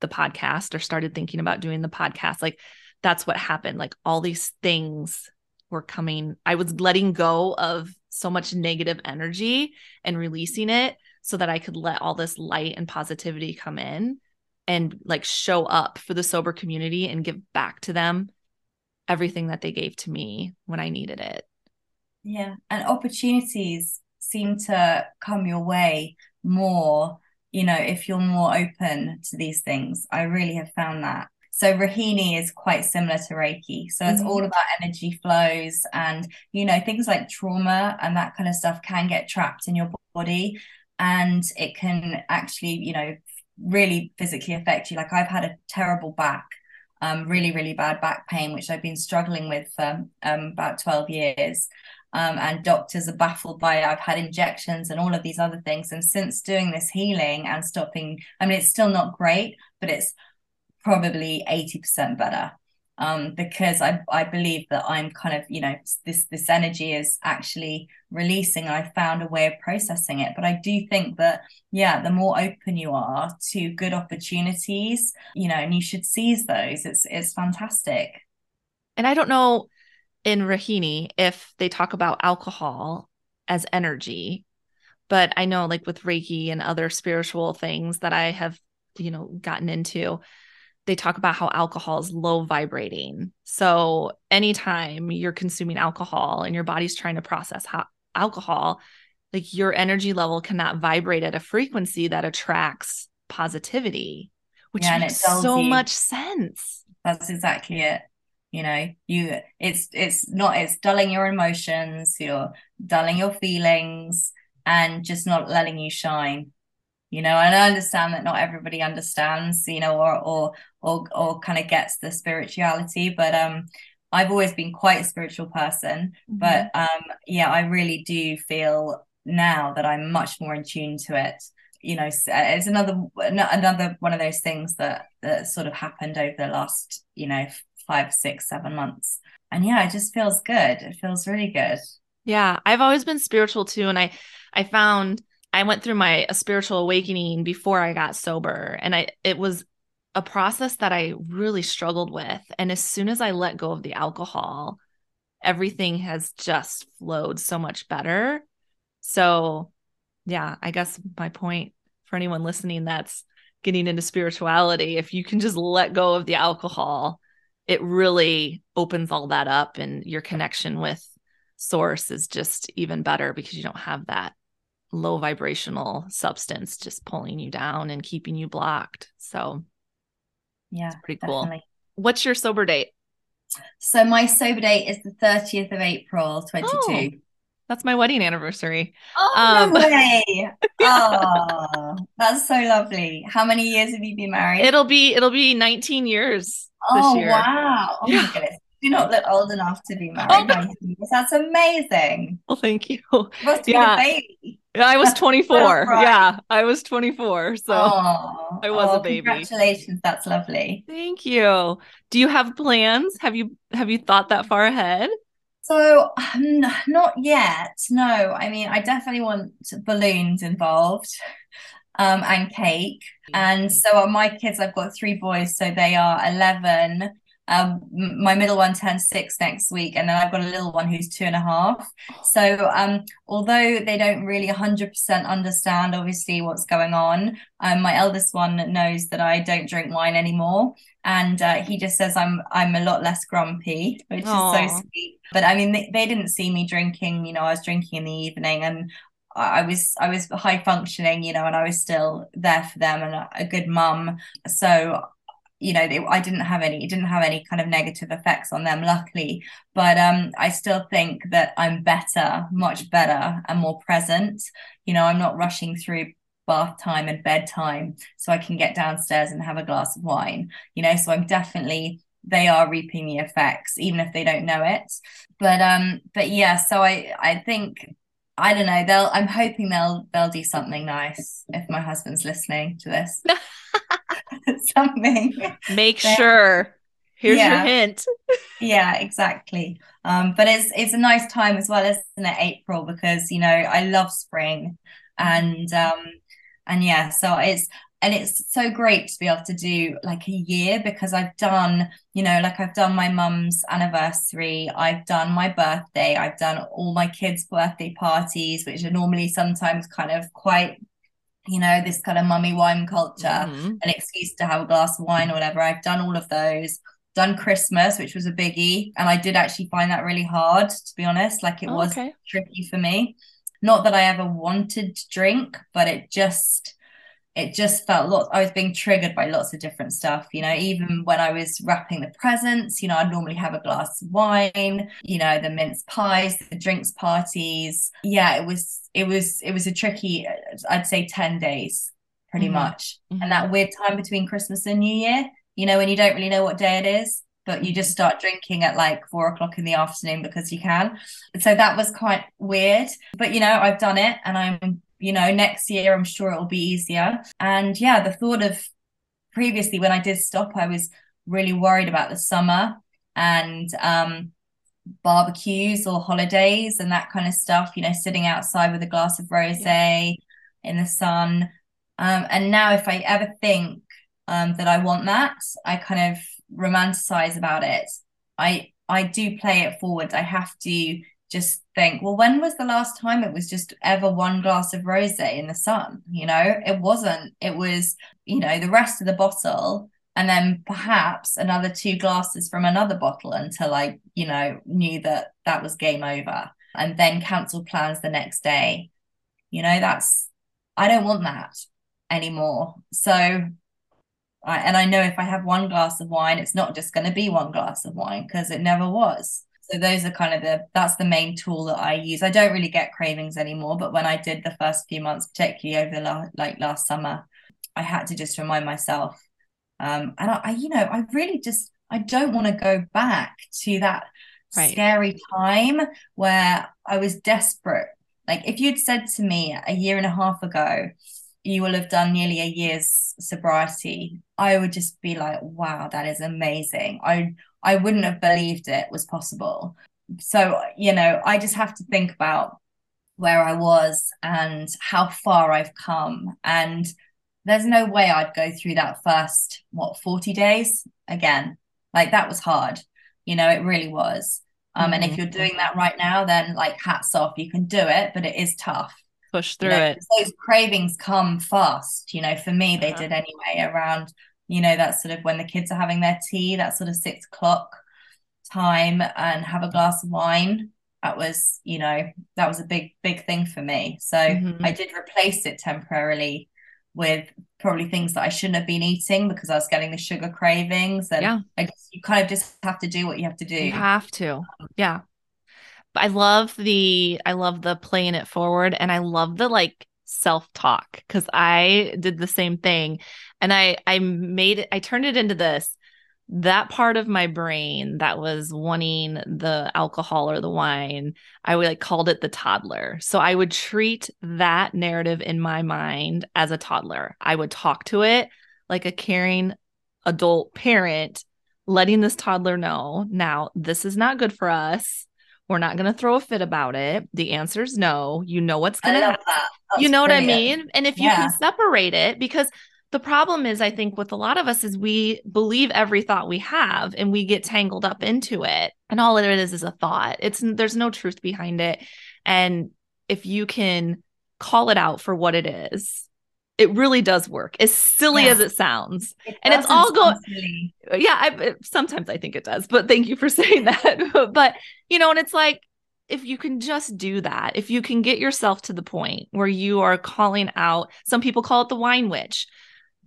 the podcast or started thinking about doing the podcast. Like that's what happened. Like all these things were coming. I was letting go of so much negative energy and releasing it so that I could let all this light and positivity come in and like show up for the sober community and give back to them everything that they gave to me when I needed it. Yeah. And opportunities seem to come your way more, you know, if you're more open to these things. I really have found that. So Rahanni is quite similar to Reiki. So it's mm-hmm. all about energy flows and, you know, things like trauma and that kind of stuff can get trapped in your body and it can actually, you know, really physically affect you. Like I've had a terrible back, um, really, really bad back pain, which I've been struggling with for um, about 12 years. Um, and doctors are baffled by it. I've had injections and all of these other things. And since doing this healing and stopping, I mean, it's still not great, but it's probably 80% better um, because I, I believe that I'm kind of, you know, this this energy is actually releasing. I found a way of processing it. But I do think that, yeah, the more open you are to good opportunities, you know, and you should seize those. It's it's fantastic. And I don't know in Rahanni if they talk about alcohol as energy, but I know like with Reiki and other spiritual things that I have, you know, gotten into they talk about how alcohol is low vibrating. So anytime you're consuming alcohol and your body's trying to process ho- alcohol, like your energy level cannot vibrate at a frequency that attracts positivity, which yeah, makes so you. much sense. That's exactly it. You know, you it's it's not it's dulling your emotions, you're dulling your feelings and just not letting you shine you know and i understand that not everybody understands you know or or or, or kind of gets the spirituality but um i've always been quite a spiritual person mm-hmm. but um yeah i really do feel now that i'm much more in tune to it you know, it's another another one of those things that that sort of happened over the last, you know, five, six, seven months. And yeah, it just feels good. It feels really good. Yeah, I've always been spiritual too, and I I found I went through my a spiritual awakening before I got sober, and I it was a process that I really struggled with. And as soon as I let go of the alcohol, everything has just flowed so much better. So, yeah, I guess my point for anyone listening that's getting into spirituality, if you can just let go of the alcohol, it really opens all that up and your connection with source is just even better because you don't have that low vibrational substance just pulling you down and keeping you blocked. So, yeah, pretty cool. Definitely. What's your sober date? So my sober date is the 30th of April, 22. Oh, that's my wedding anniversary. Oh, um, no [LAUGHS] way. oh, that's so lovely. How many years have you been married? It'll be it'll be 19 years. Oh wow. Oh yeah. my goodness. Do not look old enough to be married. Oh, That's amazing. Well, thank you. you must yeah. baby. I was [LAUGHS] 24. yeah, I was 24. So oh, I was oh, a baby. Congratulations. That's lovely. Thank you. Do you have plans? Have you have you thought that far ahead? So um, not yet. No. I mean, I definitely want balloons involved. Um, and cake. And so my kids, I've got three boys, so they are 11, um, my middle one turns six next week, and then I've got a little one who's two and a half. So, um, although they don't really 100% understand, obviously, what's going on, um, my eldest one knows that I don't drink wine anymore, and uh, he just says I'm I'm a lot less grumpy, which Aww. is so sweet. But I mean, they, they didn't see me drinking. You know, I was drinking in the evening, and I was I was high functioning, you know, and I was still there for them and a, a good mum. So you know they, i didn't have any it didn't have any kind of negative effects on them luckily. But um i still think that i'm better much better and more present. You know i'm not rushing through bath time and bedtime so i can get downstairs and have a glass of wine. You know so i'm definitely they are reaping the effects even if they don't know it. But um but yeah so i i think I don't know. They'll. I'm hoping they'll. They'll do something nice if my husband's listening to this. [LAUGHS] [LAUGHS] something. Make sure. Here's yeah. your hint. yeah, exactly. Um, but it's it's a nice time as well, isn't it? April because you know I love spring, and um, and yeah, so it's and it's so great to be able to do like a year because I've done, you know, like I've done my mum's anniversary, I've done my birthday, I've done all my kids' birthday parties, which are normally sometimes kind of quite you know, this kind of mummy wine culture, mm-hmm. an excuse to have a glass of wine or whatever. I've done all of those, done Christmas, which was a biggie. And I did actually find that really hard, to be honest. Like it oh, was okay. tricky for me. Not that I ever wanted to drink, but it just it just felt lots i was being triggered by lots of different stuff you know even when i was wrapping the presents you know i'd normally have a glass of wine you know the mince pies the drinks parties yeah it was it was it was a tricky i'd say 10 days pretty mm-hmm. much mm-hmm. and that weird time between christmas and new year you know when you don't really know what day it is but you just start drinking at like four o'clock in the afternoon because you can. So that was quite weird. But you know, I've done it and I'm you know, next year I'm sure it'll be easier. And yeah, the thought of previously when I did stop, I was really worried about the summer and um, barbecues or holidays and that kind of stuff, you know, sitting outside with a glass of rose yeah. in the sun. Um, and now, if I ever think um, that I want that, I kind of romanticize about it. I I do play it forward. I have to just think, well, when was the last time it was just ever one glass of rose in the sun? You know, it wasn't. It was, you know, the rest of the bottle and then perhaps another two glasses from another bottle until I, you know, knew that that was game over and then cancel plans the next day. You know, that's, I don't want that anymore. So, I, and I know if I have one glass of wine, it's not just going to be one glass of wine because it never was so those are kind of the that's the main tool that I use. I don't really get cravings anymore, but when I did the first few months, particularly over the last like last summer, I had to just remind myself. Um, and I, I you know, I really just I don't want to go back to that right. scary time where I was desperate. Like if you'd said to me a year and a half ago, you will have done nearly a year's sobriety, I would just be like, wow, that is amazing. I I wouldn't have believed it was possible. So, you know, I just have to think about where I was and how far I've come. And there's no way I'd go through that first, what, 40 days again. Like that was hard. You know, it really was. Um, mm-hmm. and if mm-hmm. you're doing that right now, then like hats off, you can do it, but it is tough. Push through you know, it. Those cravings come fast. You know, for me, they uh-huh. did anyway around, you know, that's sort of when the kids are having their tea, that sort of six o'clock time and have a glass of wine. That was, you know, that was a big, big thing for me. So mm-hmm. I did replace it temporarily with probably things that I shouldn't have been eating because I was getting the sugar cravings. And yeah. I guess you kind of just have to do what you have to do. You have to. Yeah. I love the I love the playing it forward and I love the like self-talk because I did the same thing. And I I made it, I turned it into this that part of my brain that was wanting the alcohol or the wine, I would like called it the toddler. So I would treat that narrative in my mind as a toddler. I would talk to it like a caring adult parent, letting this toddler know now this is not good for us. We're not going to throw a fit about it. The answer is no. You know what's going to happen. You know brilliant. what I mean? And if you yeah. can separate it, because the problem is i think with a lot of us is we believe every thought we have and we get tangled up into it and all it is is a thought it's there's no truth behind it and if you can call it out for what it is it really does work as silly yeah. as it sounds it and it's all going yeah I, sometimes i think it does but thank you for [LAUGHS] saying that [LAUGHS] but you know and it's like if you can just do that if you can get yourself to the point where you are calling out some people call it the wine witch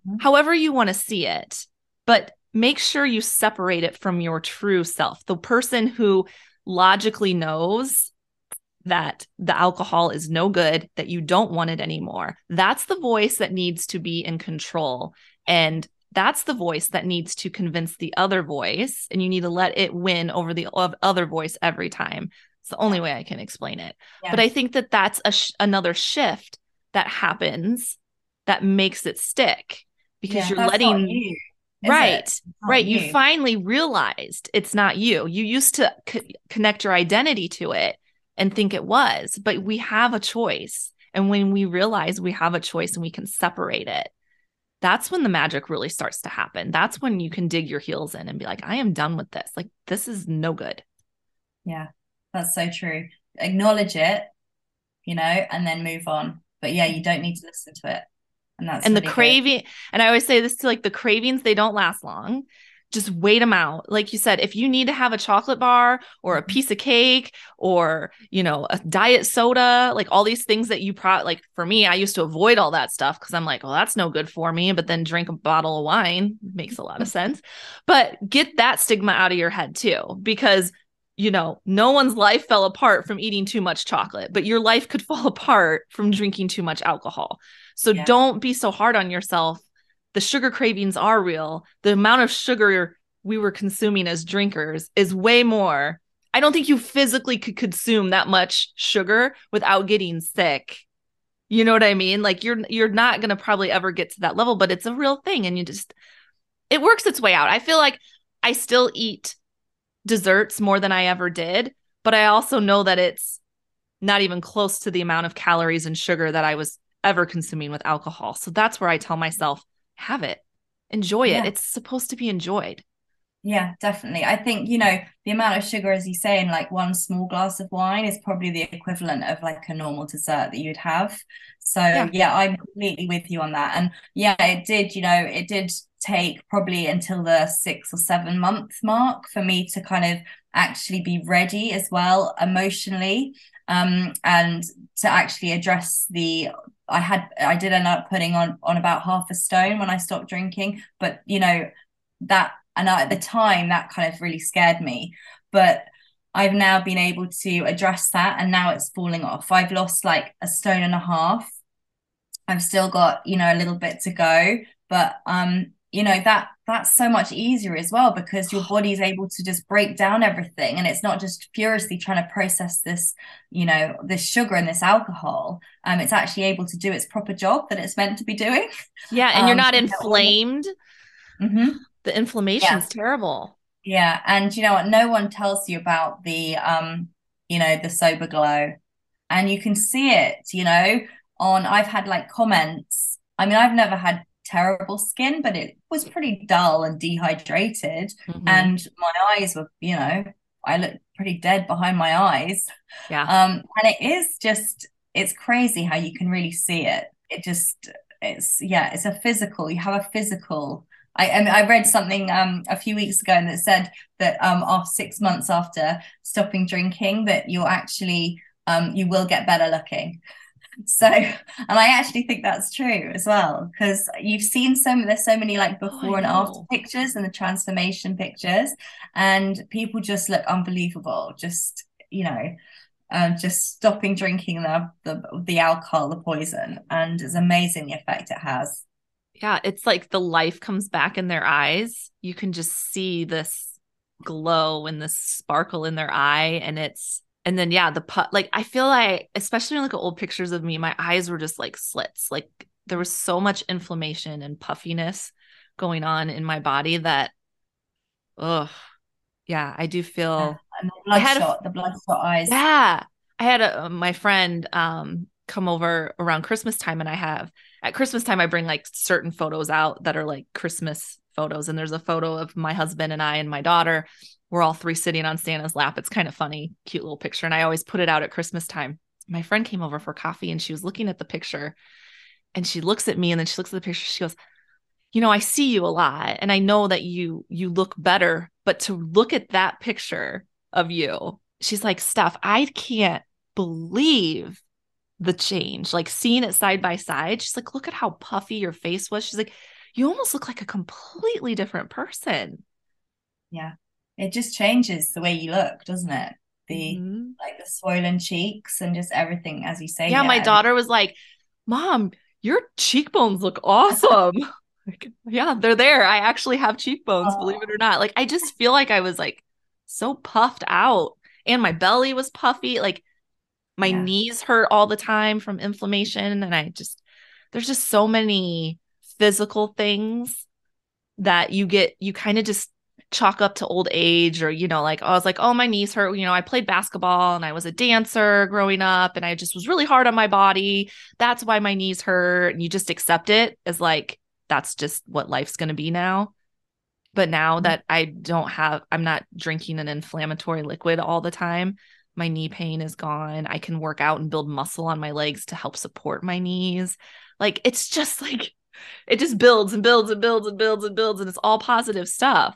Mm-hmm. however you want to see it, but make sure you separate it from your true self, the person who logically knows that the alcohol is no good, that you don't want it anymore. That's the voice that needs to be in control. And that's the voice that needs to convince the other voice. And you need to let it win over the other voice every time. It's the only way I can explain it. Yeah. But I think that that's a sh- another shift that happens that makes it stick because yeah, you're letting you, right right you. you. finally realized it's not you you used to co- connect your identity to it and think it was but we have a choice. And when we realize we have a choice and we can separate it that's when the magic really starts to happen. That's when you can dig your heels in and be like i am done with this. Like this is no good. Yeah that's so true. Acknowledge it you know and then move on. But yeah you don't need to listen to it. And that's and the craving, good. and I always say this to like the cravings, they don't last long. Just wait them out. Like you said, if you need to have a chocolate bar or a mm-hmm. piece of cake or, you know, a diet soda, like all these things that you probably like for me, I used to avoid all that stuff because I'm like, well, that's no good for me. But then drink a bottle of wine makes a lot of sense. But get that stigma out of your head too, because you know, no one's life fell apart from eating too much chocolate, but your life could [LAUGHS] fall apart from drinking too much alcohol. So yeah. don't be so hard on yourself. The sugar cravings are real. The amount of sugar we were consuming as drinkers is way more. I don't think you physically could consume that much sugar without getting sick. You know what I mean? Like you're you're not going to probably ever get to that level, but it's a real thing and you just it works its way out. I feel like I still eat desserts more than I ever did, but I also know that it's not even close to the amount of calories and sugar that I was ever consuming with alcohol. So that's where I tell myself, have it, enjoy it. Yeah. It's supposed to be enjoyed. Yeah, definitely. I think, you know, the amount of sugar, as you say, in like one small glass of wine is probably the equivalent of like a normal dessert that you'd have. So, yeah. yeah, I'm completely with you on that. And yeah, it did, you know, it did take probably until the six or seven month mark for me to kind of actually be ready as well emotionally um, and to actually address the I had I did end up putting on on about half a stone when I stopped drinking, but you know that and I, at the time that kind of really scared me, but I've now been able to address that and now it's falling off. I've lost like a stone and a half. I've still got, you know, a little bit to go, but um, you know, that that's so much easier as well because your [SIGHS] body is able to just break down everything and it's not just furiously trying to process this you know this sugar and this alcohol. Um it's actually able to do its proper job that it's meant to be doing. Yeah and um, you're not inflamed. Mm-hmm. the inflammation is yeah. terrible. Yeah and you know what? No one tells you about the um you know the sober glow. And you can see it you know on i've had like comments. I mean i've never had terrible skin, but it was pretty dull and dehydrated. Mm-hmm. And my eyes were, you know, I looked pretty dead behind my eyes. Yeah. Um, and it is just, it's crazy how you can really see it. It just, it's, yeah, it's a physical, you have a physical. I, I, mean, I read something um, a few weeks ago and that said that um, after six months after stopping drinking, that you're actually um, you will get better looking. So, and I actually think that's true as well because you've seen so there's so many like oh, before oh, and after pictures and the transformation pictures, and people just look unbelievable. Just you know, uh, just stopping drinking the, the the alcohol, the poison, and it's amazing the effect it has. Yeah, it's like the life comes back in their eyes. You can just see this glow and this sparkle in their eye, and it's and then yeah the put like i feel like especially when I look at old pictures of me my eyes were just like slits. Like there was so much inflammation and puffiness going on in my body that oh yeah i do feel yeah. the bloodshot the bloodshot eyes. Yeah i had a my friend um come over around christmas time and i have at christmas time i bring like certain photos out that are like christmas photos. And there's a photo of my husband and i and my daughter we're all three sitting on Santa's lap. It's kind of funny, cute little picture. And I always put it out at Christmas time. My friend came over for coffee and she was looking at the picture and she looks at me and then she looks at the picture. She goes, you know, I see you a lot and I know that you you look better, but to look at that picture of you, she's like, Steph, I can't believe the change. Like seeing it side by side, she's like, look at how puffy your face was. She's like, you almost look like a completely different person. Yeah it just changes the way you look, doesn't it? The mm-hmm. like the swollen cheeks and just everything, as you say. Yeah, yeah. my daughter was like, "Mom, your cheekbones look awesome." [LAUGHS] like, yeah, they're there. I actually have cheekbones, oh. believe it or not. Like I just feel like I was like so puffed out, and my belly was puffy. Like my yeah. knees hurt all the time from inflammation, and I just there's just so many physical things that you get you kind of just chalk up to old age or you know like I was like oh my knees hurt you know I played basketball and I was a dancer growing up and I just was really hard on my body. That's why my knees hurt and you just accept it as like that's just what life's going to be now. But now mm-hmm. that I don't have I'm not drinking an inflammatory liquid all the time my knee pain is gone. I can work out and build muscle on my legs to help support my knees. Like it's just like it just builds and builds and builds and builds and builds and it's all positive stuff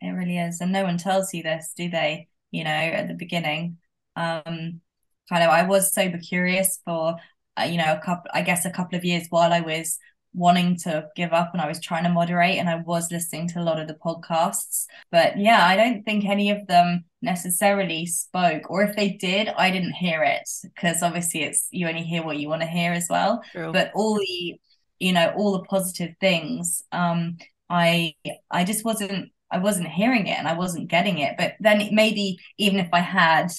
it really is. And no one tells you this, do they? You know, at the beginning. Um, kind of, I was sober curious for, uh, you know, a couple, I guess, a couple of years while I was wanting to give up and I was trying to moderate and I was listening to a lot of the podcasts. But yeah, I don't think any of them necessarily spoke, or if they did, I didn't hear it because obviously it's you only hear what you want to hear as well. True. But all the, you know, all the positive things, um, I I just wasn't I wasn't hearing it and I wasn't getting it. But then maybe even if I had,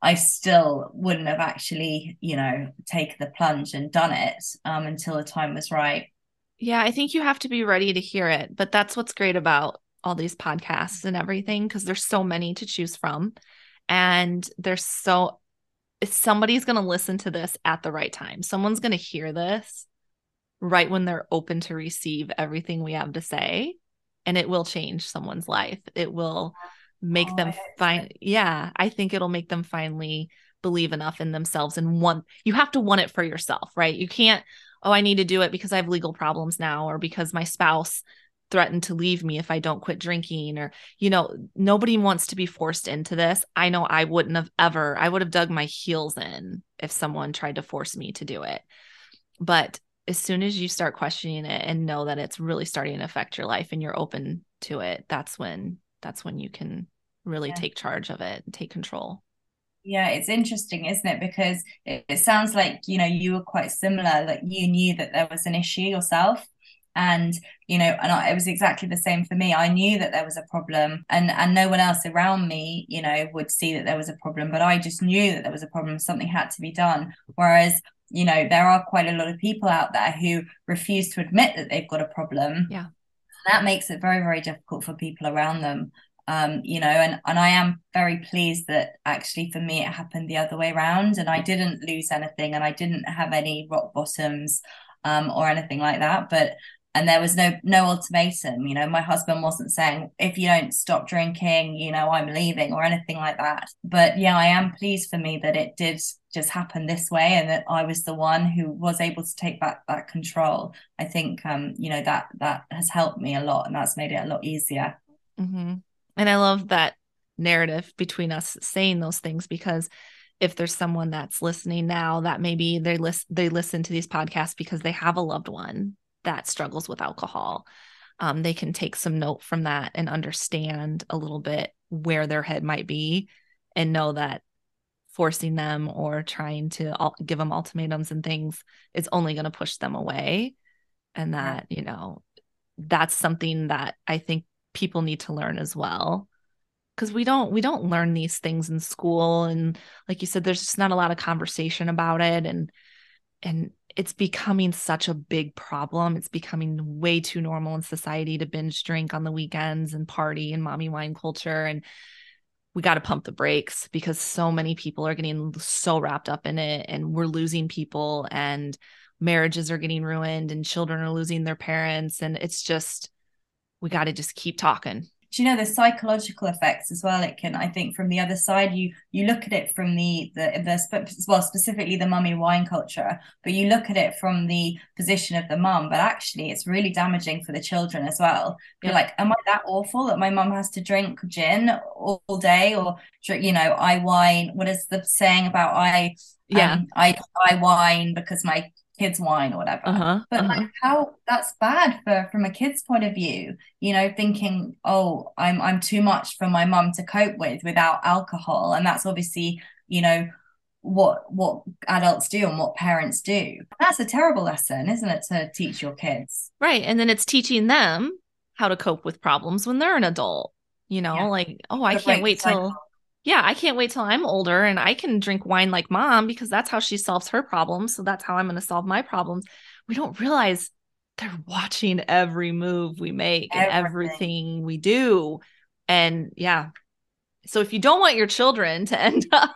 I still wouldn't have actually, you know, taken the plunge and done it um, until the time was right. Yeah, I think you have to be ready to hear it. But that's what's great about all these podcasts and everything because there's so many to choose from. And there's so, somebody's going to listen to this at the right time. Someone's going to hear this right when they're open to receive everything we have to say and it will change someone's life. It will make oh, them find yeah, I think it'll make them finally believe enough in themselves and want you have to want it for yourself, right? You can't oh, I need to do it because I have legal problems now or because my spouse threatened to leave me if I don't quit drinking or you know nobody wants to be forced into this. I know I wouldn't have ever I would have dug my heels in if someone tried to force me to do it. But as soon as you start questioning it and know that it's really starting to affect your life and you're open to it that's when that's when you can really yeah. take charge of it and take control. Yeah it's interesting isn't it? Because it, it, sounds like you know you were quite similar like you knew that there was an issue yourself and you know and I, it was exactly the same for me. I knew that there was a problem and and no one else around me you know would see that there was a problem but i just knew that there was a problem. Something had to be done. Whereas you know there are quite a lot of people out there who refuse to admit that they've got a problem. Yeah. That makes it very very difficult for people around them. Um, you know, and and I am very pleased that actually for me it happened the other way around, and I didn't lose anything, and I didn't have any rock bottoms um, or anything like that. But and there was no no ultimatum. You know, my husband wasn't saying if you don't stop drinking, you know, I'm leaving or anything like that. But yeah, I am pleased for me that it did just happen this way, and that I was the one who was able to take back that control. I think um, you know that that has helped me a lot, and that's made it a lot easier. Mm-hmm. And I love that narrative between us saying those things because if there's someone that's listening now that maybe they list they listen to these podcasts because they have a loved one that struggles with alcohol. Um, they can take some note from that and understand a little bit where their head might be and know that forcing them or trying to give them ultimatums and things is only going to push them away. And that you know that's something that i think people need to learn as well. Because we don't we don't learn these things in school. And like you said there's just not a lot of conversation about it. And and it's becoming such a big problem. It's becoming way too normal in society to binge drink on the weekends and party and mommy wine culture and we got to pump the brakes because so many people are getting so wrapped up in it and we're losing people and marriages are getting ruined and children are losing their parents and it's just we got to just keep talking do you know the psychological effects as well it can i think from the other side you you look at it from the the, the well specifically the mummy wine culture but you look at it from the position of the mum but actually it's really damaging for the children as well. You're yeah. like am i that awful that my mum has to drink gin all, all day or you know i wine? What is the saying about i yeah. um, i i wine because my kids wine or whatever uh-huh, but uh-huh. like how that's bad for from a kid's point of view you know thinking oh i'm i'm too much for my mum to cope with without alcohol and that's obviously you know what what adults do and what parents do that's a terrible lesson isn't it to teach your kids right and then it's teaching them how to cope with problems when they're an adult you know yeah. like oh i can't wait till yeah, I can't wait till I'm older and I can drink wine like mom because that's how she solves her problems. So that's how I'm going to solve my problems. We don't realize they're watching every move we make everything. and everything we do. And yeah. So if you don't want your children to [LAUGHS] end up,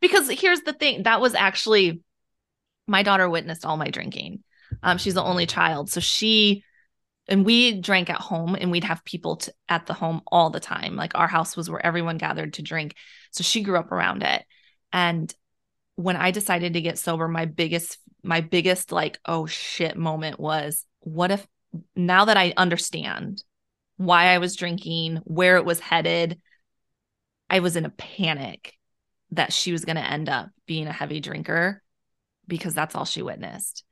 because here's the thing that was actually my daughter witnessed all my drinking. Um, she's the only child. So she and we drank at home and we'd have people to, at the home all the time. Like our house was where everyone gathered to drink. So she grew up around it. And when i decided to get sober my biggest my biggest like oh shit moment was what if now that i understand why i was drinking where it was headed i was in a panic that she was going to end up being a heavy drinker because that's all she witnessed.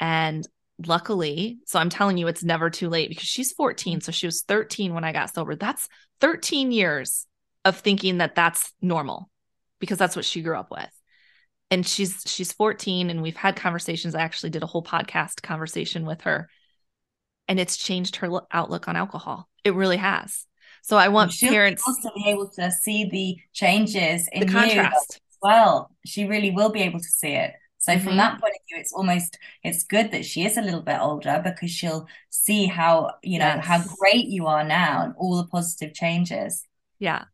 And luckily, so I'm telling you, it's never too late because she's 14. So she was 13 when I got sober. That's 13 years of thinking that that's normal because that's what she grew up with. And she's she's 14 and we've had conversations. I actually did a whole podcast conversation with her and it's changed her outlook on alcohol. It really has. So I want She'll parents to be able to see the changes in the contrast. well. She really will be able to see it. So mm-hmm. from that point of view, it's almost it's good that she is a little bit older because she'll see how you know yes. how great you are now and all the positive changes. Yeah.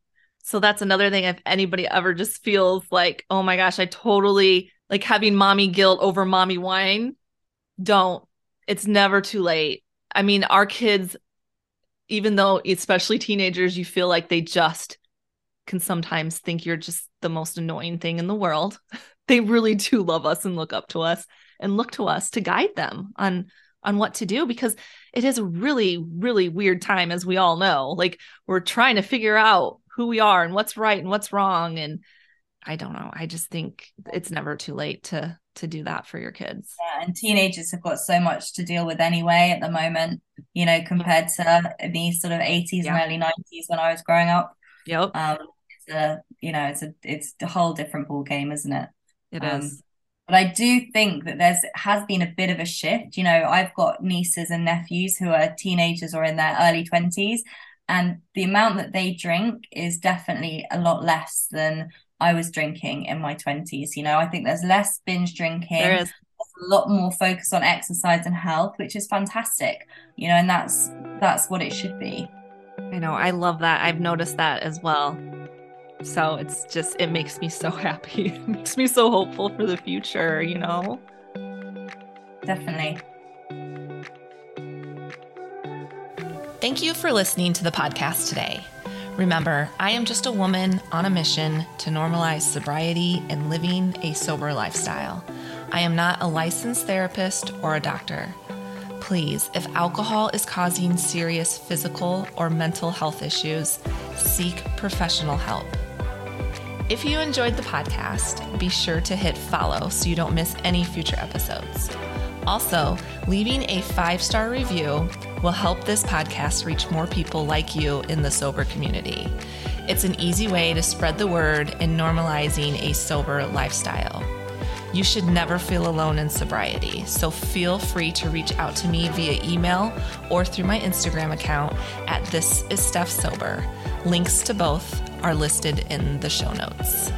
So that's another thing. If anybody ever just feels like, oh my gosh, I totally like having mommy guilt over mommy wine, don't. It's never too late. I mean, our kids, even though especially teenagers, you feel like they just can sometimes think you're just the most annoying thing in the world. [LAUGHS] they really do love us and look up to us and look to us to guide them on on what to do because it is a really really weird time as we all know. Like we're trying to figure out who we are and what's right and what's wrong. And i don't know. I just think it's never too late to to do that for your kids. Yeah and teenagers have got so much to deal with anyway at the moment you know compared to the sort of 80s yeah. and early 90s when i was growing up. Yep. Um it's a you know it's a it's a whole different ball game isn't it it um, is. But I do think that there's has been a bit of a shift. You know, I've got nieces and nephews who are teenagers or in their early 20s, and the amount that they drink is definitely a lot less than I was drinking in my 20s. You know, I think there's less binge drinking. There is a lot more focus on exercise and health, which is fantastic. You know, and that's that's what it should be. I know. I love that. I've noticed that as well. So it's just, it makes me so [LAUGHS] happy. It makes me so hopeful for the future, you know? Definitely. Thank you for listening to the podcast today. Remember, I am just a woman on a mission to normalize sobriety and living a sober lifestyle. I am not a licensed therapist or a doctor. Please, if alcohol is causing serious physical or mental health issues, seek professional help. If you enjoyed the podcast, be sure to hit follow so you don't miss any future episodes. Also, leaving a five star review will help this podcast reach more people like you in the sober community. It's an easy way to spread the word in normalizing a sober lifestyle. You should never feel alone in sobriety, so feel free to reach out to me via email or through my Instagram account at This Is Steph Sober. Links to both are listed in the show notes.